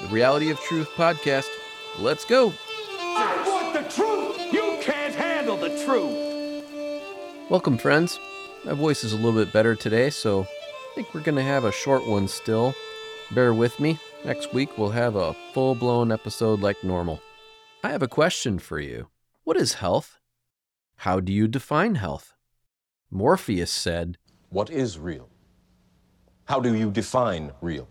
the Reality of Truth podcast. Let's go. I want the truth. You can't handle the truth. Welcome, friends. My voice is a little bit better today, so I think we're going to have a short one still. Bear with me. Next week, we'll have a full blown episode like normal. I have a question for you What is health? How do you define health? Morpheus said, What is real? How do you define real?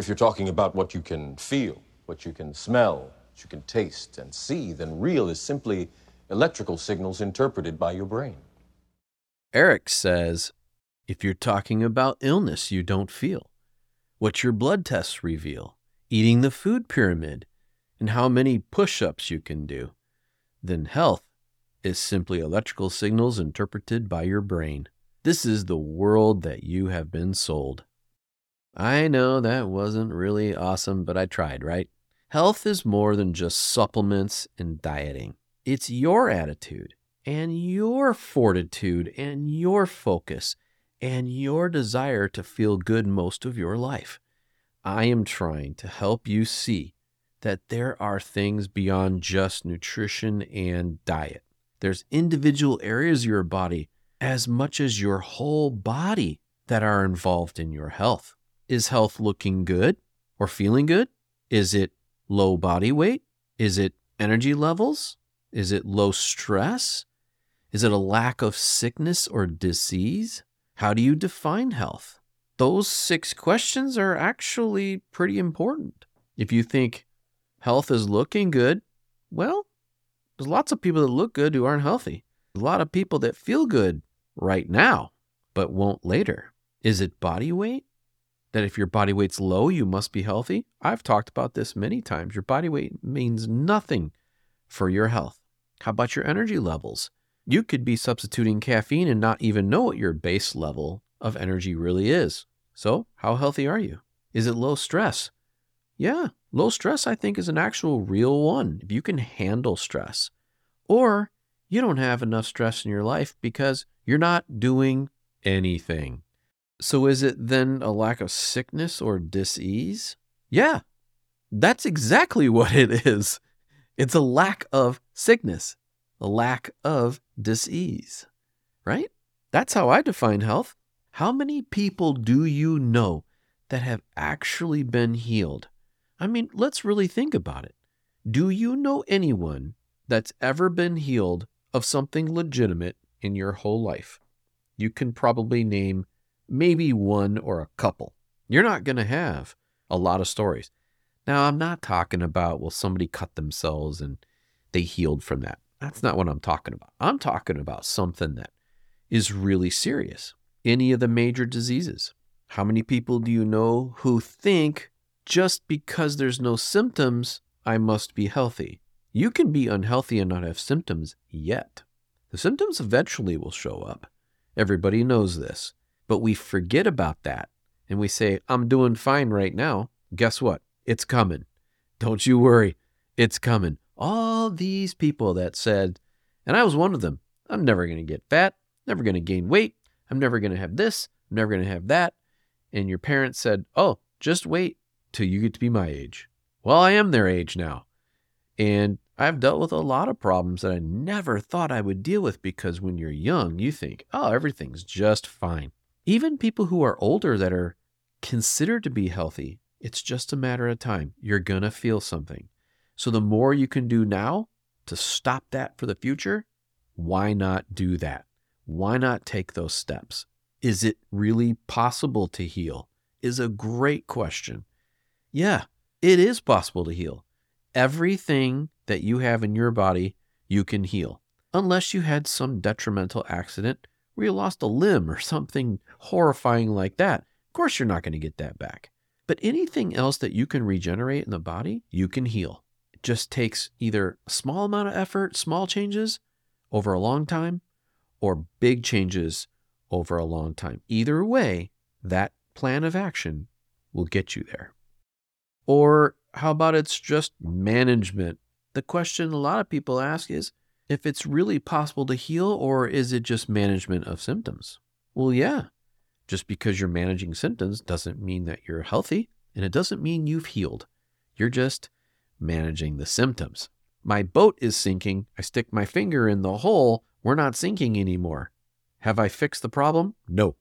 If you're talking about what you can feel, what you can smell, what you can taste and see, then real is simply electrical signals interpreted by your brain. Eric says, if you're talking about illness you don't feel, what your blood tests reveal, eating the food pyramid, and how many push ups you can do, then health is simply electrical signals interpreted by your brain. This is the world that you have been sold. I know that wasn't really awesome, but I tried, right? Health is more than just supplements and dieting. It's your attitude and your fortitude and your focus and your desire to feel good most of your life. I am trying to help you see that there are things beyond just nutrition and diet. There's individual areas of your body as much as your whole body that are involved in your health. Is health looking good or feeling good? Is it low body weight? Is it energy levels? Is it low stress? Is it a lack of sickness or disease? How do you define health? Those six questions are actually pretty important. If you think health is looking good, well, there's lots of people that look good who aren't healthy. A lot of people that feel good right now, but won't later. Is it body weight? That if your body weight's low, you must be healthy? I've talked about this many times. Your body weight means nothing for your health. How about your energy levels? You could be substituting caffeine and not even know what your base level of energy really is. So, how healthy are you? Is it low stress? Yeah, low stress, I think, is an actual real one. If you can handle stress, or you don't have enough stress in your life because you're not doing anything. So is it then a lack of sickness or disease? Yeah, that's exactly what it is. It's a lack of sickness, a lack of disease, right? That's how I define health. How many people do you know that have actually been healed? I mean, let's really think about it. Do you know anyone that's ever been healed of something legitimate in your whole life? You can probably name maybe one or a couple. You're not going to have a lot of stories. Now, I'm not talking about, well, somebody cut themselves and they healed from that. That's not what I'm talking about. I'm talking about something that is really serious. Any of the major diseases. How many people do you know who think just because there's no symptoms, I must be healthy? You can be unhealthy and not have symptoms yet. The symptoms eventually will show up. Everybody knows this. But we forget about that and we say, I'm doing fine right now. Guess what? It's coming. Don't you worry. It's coming. All these people that said, and I was one of them, I'm never going to get fat, never going to gain weight, I'm never going to have this, I'm never going to have that. And your parents said, Oh, just wait till you get to be my age. Well, I am their age now. And I've dealt with a lot of problems that I never thought I would deal with because when you're young, you think, oh, everything's just fine. Even people who are older that are considered to be healthy, it's just a matter of time. You're going to feel something. So the more you can do now to stop that for the future, why not do that? Why not take those steps? Is it really possible to heal? Is a great question. Yeah, it is possible to heal. Everything that you have in your body, you can heal, unless you had some detrimental accident where you lost a limb or something horrifying like that. Of course, you're not going to get that back. But anything else that you can regenerate in the body, you can heal. It just takes either a small amount of effort, small changes over a long time, or big changes over a long time. Either way, that plan of action will get you there. Or how about it's just management? The question a lot of people ask is if it's really possible to heal or is it just management of symptoms? Well, yeah. Just because you're managing symptoms doesn't mean that you're healthy. And it doesn't mean you've healed. You're just managing the symptoms. My boat is sinking. I stick my finger in the hole. We're not sinking anymore. Have I fixed the problem? No.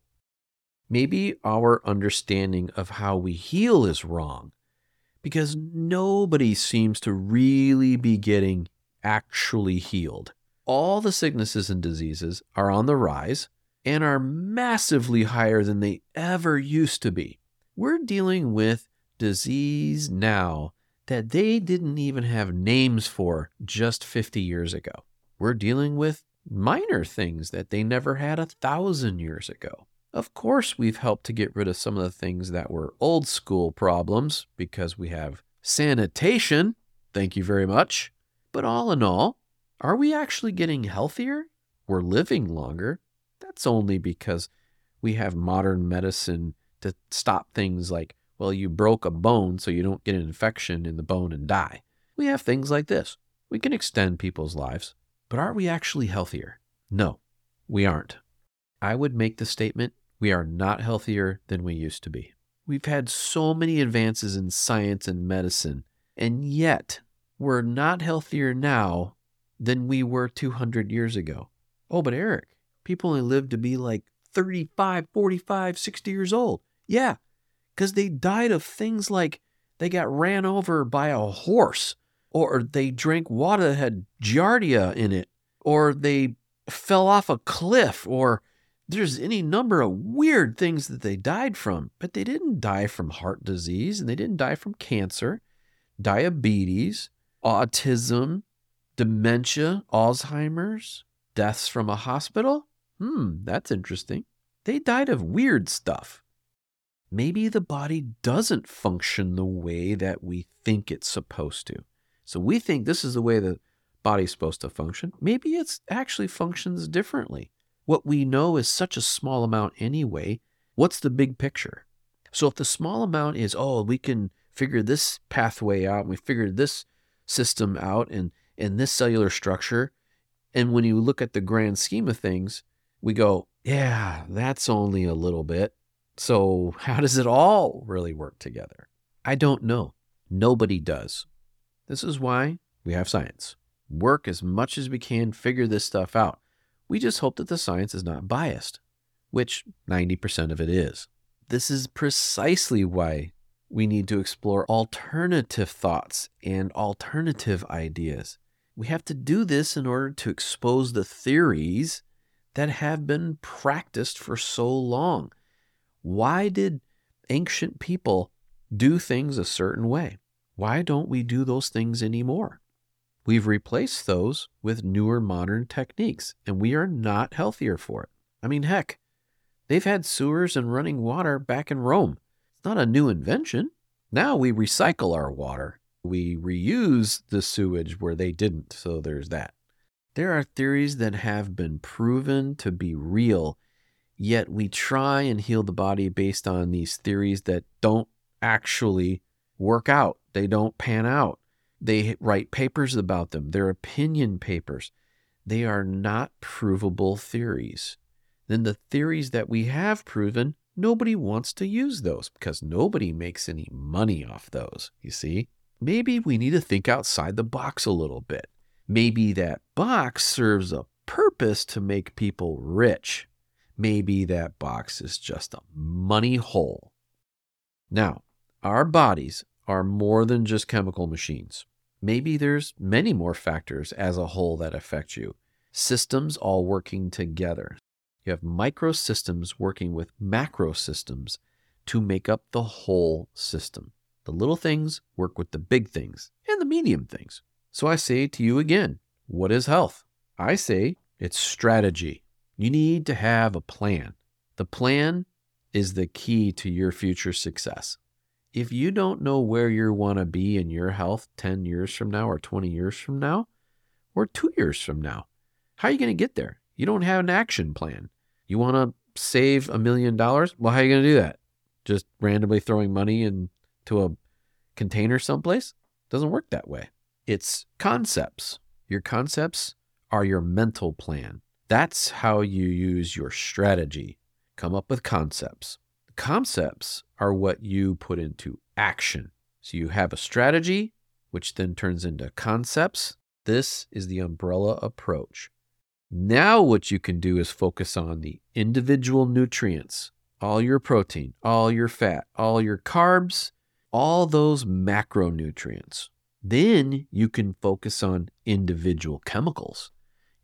Maybe our understanding of how we heal is wrong because nobody seems to really be getting actually healed. All the sicknesses and diseases are on the rise and are massively higher than they ever used to be. We're dealing with disease now that they didn't even have names for just 50 years ago. We're dealing with minor things that they never had a thousand years ago. Of course, we've helped to get rid of some of the things that were old school problems because we have sanitation. Thank you very much. But all in all, are we actually getting healthier? We're living longer. That's only because we have modern medicine to stop things like, well, you broke a bone so you don't get an infection in the bone and die. We have things like this. We can extend people's lives. But are we actually healthier? No, we aren't. I would make the statement we are not healthier than we used to be. We've had so many advances in science and medicine, and yet we're not healthier now than we were 200 years ago. Oh, but Eric, people only live to be like 35, 45, 60 years old. Yeah, because they died of things like they got ran over by a horse, or they drank water that had giardia in it, or they fell off a cliff, or there's any number of weird things that they died from, but they didn't die from heart disease and they didn't die from cancer, diabetes, autism, dementia, Alzheimer's, deaths from a hospital. Hmm, that's interesting. They died of weird stuff. Maybe the body doesn't function the way that we think it's supposed to. So we think this is the way the body's supposed to function. Maybe it actually functions differently what we know is such a small amount anyway. What's the big picture? So if the small amount is, oh, we can figure this pathway out, and we figured this system out and, in this cellular structure. And when you look at the grand scheme of things, we go, yeah, that's only a little bit. So how does it all really work together? I don't know. Nobody does. This is why we have science. Work as much as we can, figure this stuff out. We just hope that the science is not biased, which 90% of it is. This is precisely why we need to explore alternative thoughts and alternative ideas. We have to do this in order to expose the theories that have been practiced for so long. Why did ancient people do things a certain way? Why don't we do those things anymore? We've replaced those with newer modern techniques, and we are not healthier for it. I mean, heck, they've had sewers and running water back in Rome. It's not a new invention. Now we recycle our water. We reuse the sewage where they didn't, so there's that. There are theories that have been proven to be real, yet we try and heal the body based on these theories that don't actually work out. They don't pan out. They write papers about them. They're opinion papers. They are not provable theories. Then the theories that we have proven, nobody wants to use those because nobody makes any money off those. You see? Maybe we need to think outside the box a little bit. Maybe that box serves a purpose to make people rich. Maybe that box is just a money hole. Now, our bodies are more than just chemical machines. Maybe there's many more factors as a whole that affect you. Systems all working together. You have micro systems working with macro systems to make up the whole system. The little things work with the big things and the medium things. So I say to you again, what is health? I say it's strategy. You need to have a plan. The plan is the key to your future success if you don't know where you want to be in your health 10 years from now or 20 years from now or two years from now, how are you going to get there? You don't have an action plan. You want to save a million dollars? Well, how are you going to do that? Just randomly throwing money into a container someplace? Doesn't work that way. It's concepts. Your concepts are your mental plan. That's how you use your strategy. Come up with concepts. Concepts are what you put into action. So you have a strategy, which then turns into concepts. This is the umbrella approach. Now, what you can do is focus on the individual nutrients, all your protein, all your fat, all your carbs, all those macronutrients. Then you can focus on individual chemicals,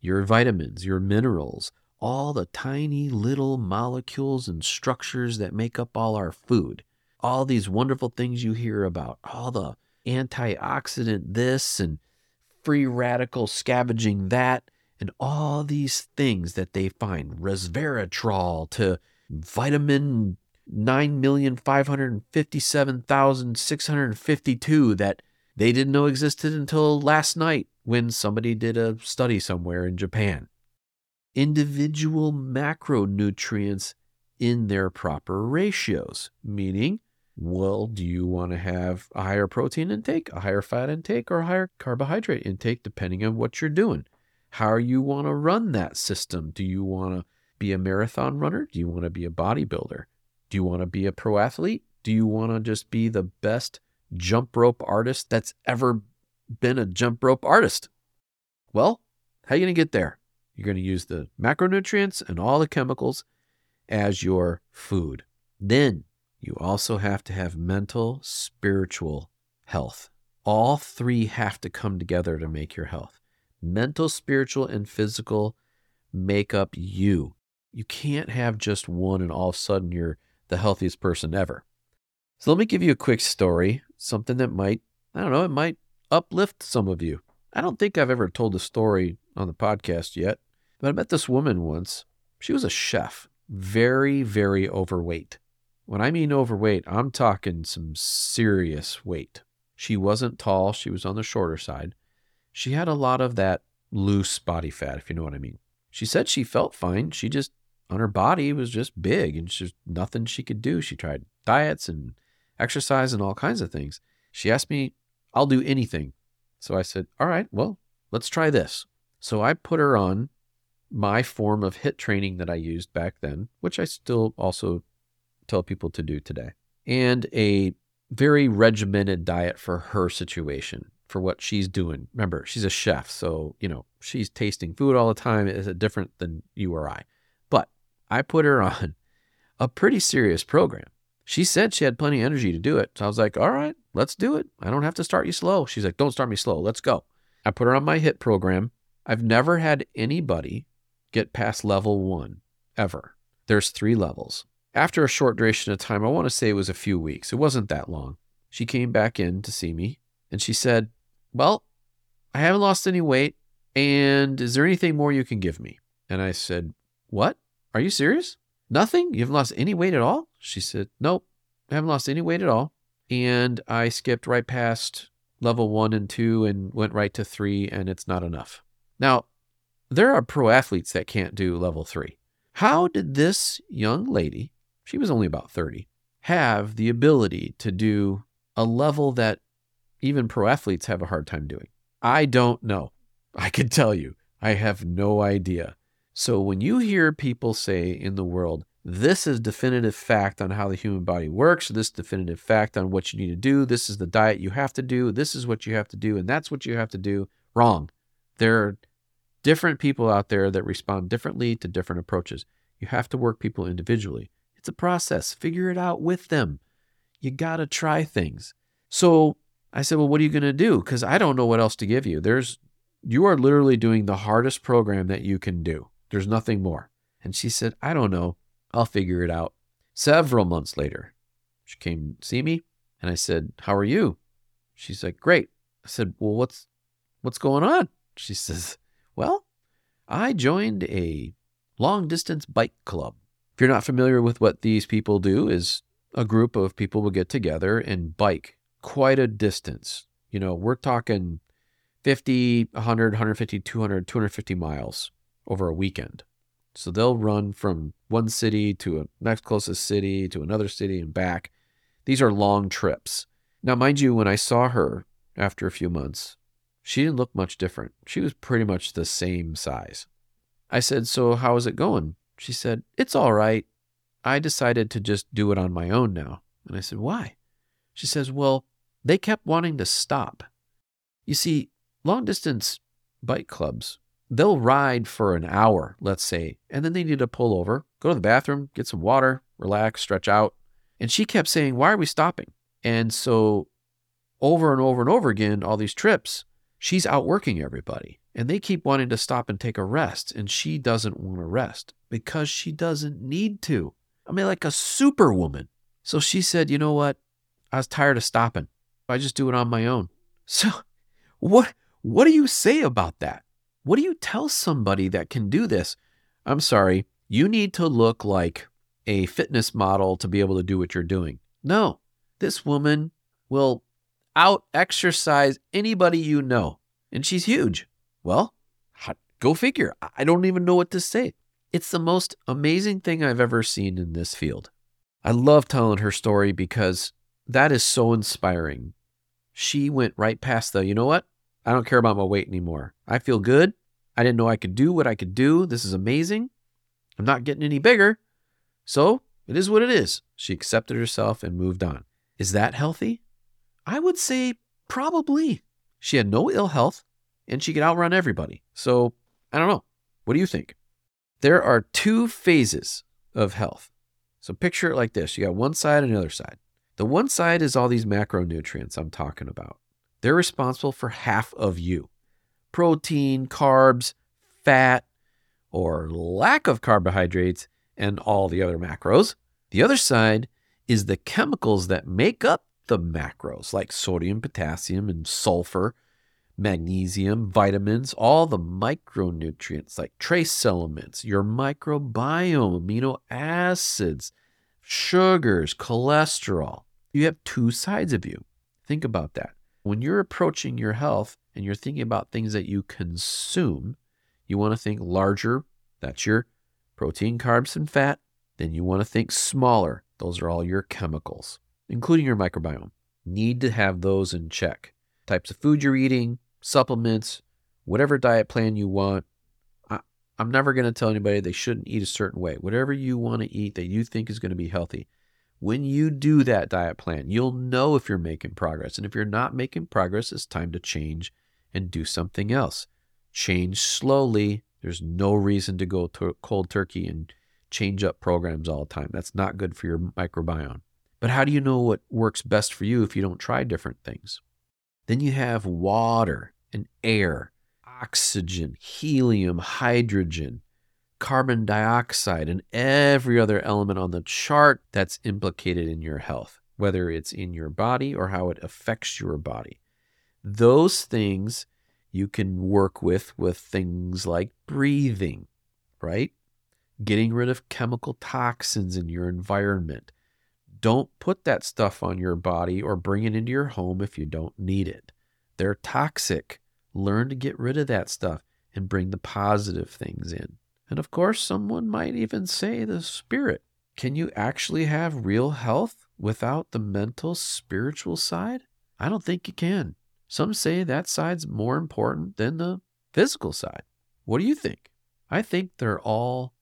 your vitamins, your minerals, all the tiny little molecules and structures that make up all our food, all these wonderful things you hear about, all the antioxidant this and free radical scavenging that, and all these things that they find, resveratrol to vitamin 9,557,652 that they didn't know existed until last night when somebody did a study somewhere in Japan. Individual macronutrients in their proper ratios, meaning, well, do you want to have a higher protein intake, a higher fat intake, or a higher carbohydrate intake, depending on what you're doing? How you want to run that system? Do you want to be a marathon runner? Do you want to be a bodybuilder? Do you want to be a pro athlete? Do you want to just be the best jump rope artist that's ever been a jump rope artist? Well, how are you going to get there? You're going to use the macronutrients and all the chemicals as your food. Then you also have to have mental, spiritual health. All three have to come together to make your health. Mental, spiritual, and physical make up you. You can't have just one and all of a sudden you're the healthiest person ever. So let me give you a quick story, something that might, I don't know, it might uplift some of you. I don't think I've ever told a story on the podcast yet, but I met this woman once. She was a chef, very, very overweight. When I mean overweight, I'm talking some serious weight. She wasn't tall, she was on the shorter side. She had a lot of that loose body fat, if you know what I mean. She said she felt fine. She just on her body was just big and just nothing she could do. She tried diets and exercise and all kinds of things. She asked me, I'll do anything. So I said, All right, well, let's try this. So I put her on my form of HIT training that I used back then, which I still also tell people to do today, and a very regimented diet for her situation, for what she's doing. Remember, she's a chef, so, you know, she's tasting food all the time. Is it different than you or I? But I put her on a pretty serious program. She said she had plenty of energy to do it. So I was like, all right, let's do it. I don't have to start you slow. She's like, don't start me slow. Let's go. I put her on my HIT program. I've never had anybody get past level one ever. There's three levels. After a short duration of time, I want to say it was a few weeks, it wasn't that long. She came back in to see me and she said, Well, I haven't lost any weight. And is there anything more you can give me? And I said, What? Are you serious? Nothing? You haven't lost any weight at all? She said, Nope, I haven't lost any weight at all. And I skipped right past level one and two and went right to three, and it's not enough. Now, there are pro athletes that can't do level three. How did this young lady, she was only about 30, have the ability to do a level that even pro athletes have a hard time doing? I don't know. I can tell you, I have no idea. So when you hear people say in the world, this is definitive fact on how the human body works, this definitive fact on what you need to do, this is the diet you have to do, this is what you have to do, and that's what you have to do, wrong. There are different people out there that respond differently to different approaches. You have to work people individually. It's a process. Figure it out with them. You got to try things. So I said, Well, what are you going to do? Because I don't know what else to give you. There's, you are literally doing the hardest program that you can do. There's nothing more. And she said, I don't know. I'll figure it out. Several months later, she came to see me and I said, How are you? She's like, Great. I said, Well, what's what's going on? She says, Well, I joined a long distance bike club. If you're not familiar with what these people do, is a group of people will get together and bike quite a distance. You know, we're talking 50, 100, 150, 200, 250 miles over a weekend. So they'll run from one city to a next closest city to another city and back. These are long trips. Now, mind you, when I saw her after a few months, she didn't look much different. She was pretty much the same size. I said, So, how is it going? She said, It's all right. I decided to just do it on my own now. And I said, Why? She says, Well, they kept wanting to stop. You see, long distance bike clubs, they'll ride for an hour, let's say, and then they need to pull over, go to the bathroom, get some water, relax, stretch out. And she kept saying, Why are we stopping? And so, over and over and over again, all these trips, she's outworking everybody. And they keep wanting to stop and take a rest. And she doesn't want to rest because she doesn't need to. I mean, like a superwoman. So she said, You know what? I was tired of stopping. I just do it on my own. So, what, what do you say about that? What do you tell somebody that can do this? I'm sorry, you need to look like a fitness model to be able to do what you're doing. No, this woman will out exercise anybody you know, and she's huge. Well, go figure. I don't even know what to say. It's the most amazing thing I've ever seen in this field. I love telling her story because that is so inspiring. She went right past the, you know what? I don't care about my weight anymore. I feel good. I didn't know I could do what I could do. This is amazing. I'm not getting any bigger. So it is what it is. She accepted herself and moved on. Is that healthy? I would say probably. She had no ill health and she could outrun everybody. So I don't know. What do you think? There are two phases of health. So picture it like this you got one side and the other side. The one side is all these macronutrients I'm talking about. They're responsible for half of you protein, carbs, fat, or lack of carbohydrates, and all the other macros. The other side is the chemicals that make up the macros, like sodium, potassium, and sulfur, magnesium, vitamins, all the micronutrients like trace elements, your microbiome, amino acids, sugars, cholesterol. You have two sides of you. Think about that. When you're approaching your health and you're thinking about things that you consume, you want to think larger. That's your protein, carbs, and fat. Then you want to think smaller. Those are all your chemicals, including your microbiome. Need to have those in check. Types of food you're eating, supplements, whatever diet plan you want, I'm never going to tell anybody they shouldn't eat a certain way. Whatever you want to eat that you think is going to be healthy. When you do that diet plan, you'll know if you're making progress. And if you're not making progress, it's time to change and do something else. Change slowly. There's no reason to go to cold turkey and change up programs all the time. That's not good for your microbiome. But how do you know what works best for you if you don't try different things? Then you have water and air oxygen, helium, hydrogen, carbon dioxide, and every other element on the chart that's implicated in your health, whether it's in your body or how it affects your body. Those things you can work with with things like breathing, right? Getting rid of chemical toxins in your environment. Don't put that stuff on your body or bring it into your home if you don't need it. They're toxic. Learn to get rid of that stuff and bring the positive things in. And of course, someone might even say the spirit. Can you actually have real health without the mental, spiritual side? I don't think you can. Some say that side's more important than the physical side. What do you think? I think they're all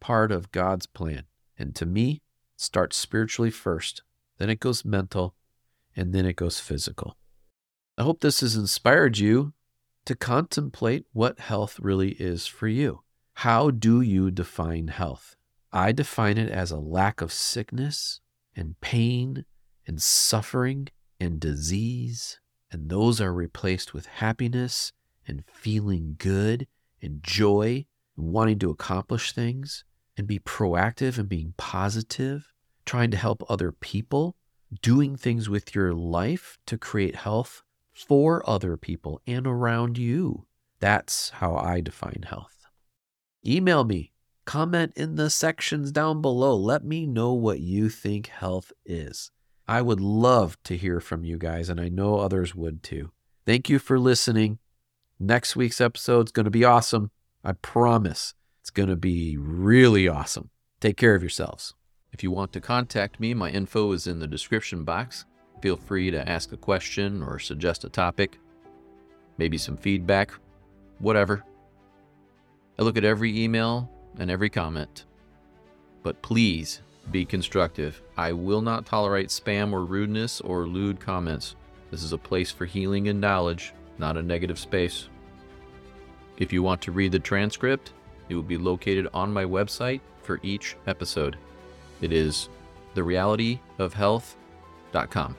part of God's plan. And to me, starts spiritually first, then it goes mental, and then it goes physical. I hope this has inspired you to contemplate what health really is for you. How do you define health? I define it as a lack of sickness and pain and suffering and disease, and those are replaced with happiness and feeling good and joy and wanting to accomplish things and be proactive and being positive, trying to help other people, doing things with your life to create health for other people and around you. That's how I define health. Email me, comment in the sections down below. Let me know what you think health is. I would love to hear from you guys, and I know others would too. Thank you for listening. Next week's episode is going to be awesome. I promise it's going to be really awesome. Take care of yourselves. If you want to contact me, my info is in the description box. Feel free to ask a question or suggest a topic, maybe some feedback, whatever. I look at every email and every comment. But please be constructive. I will not tolerate spam or rudeness or lewd comments. This is a place for healing and knowledge, not a negative space. If you want to read the transcript, it will be located on my website for each episode. It is therealityofhealth.com.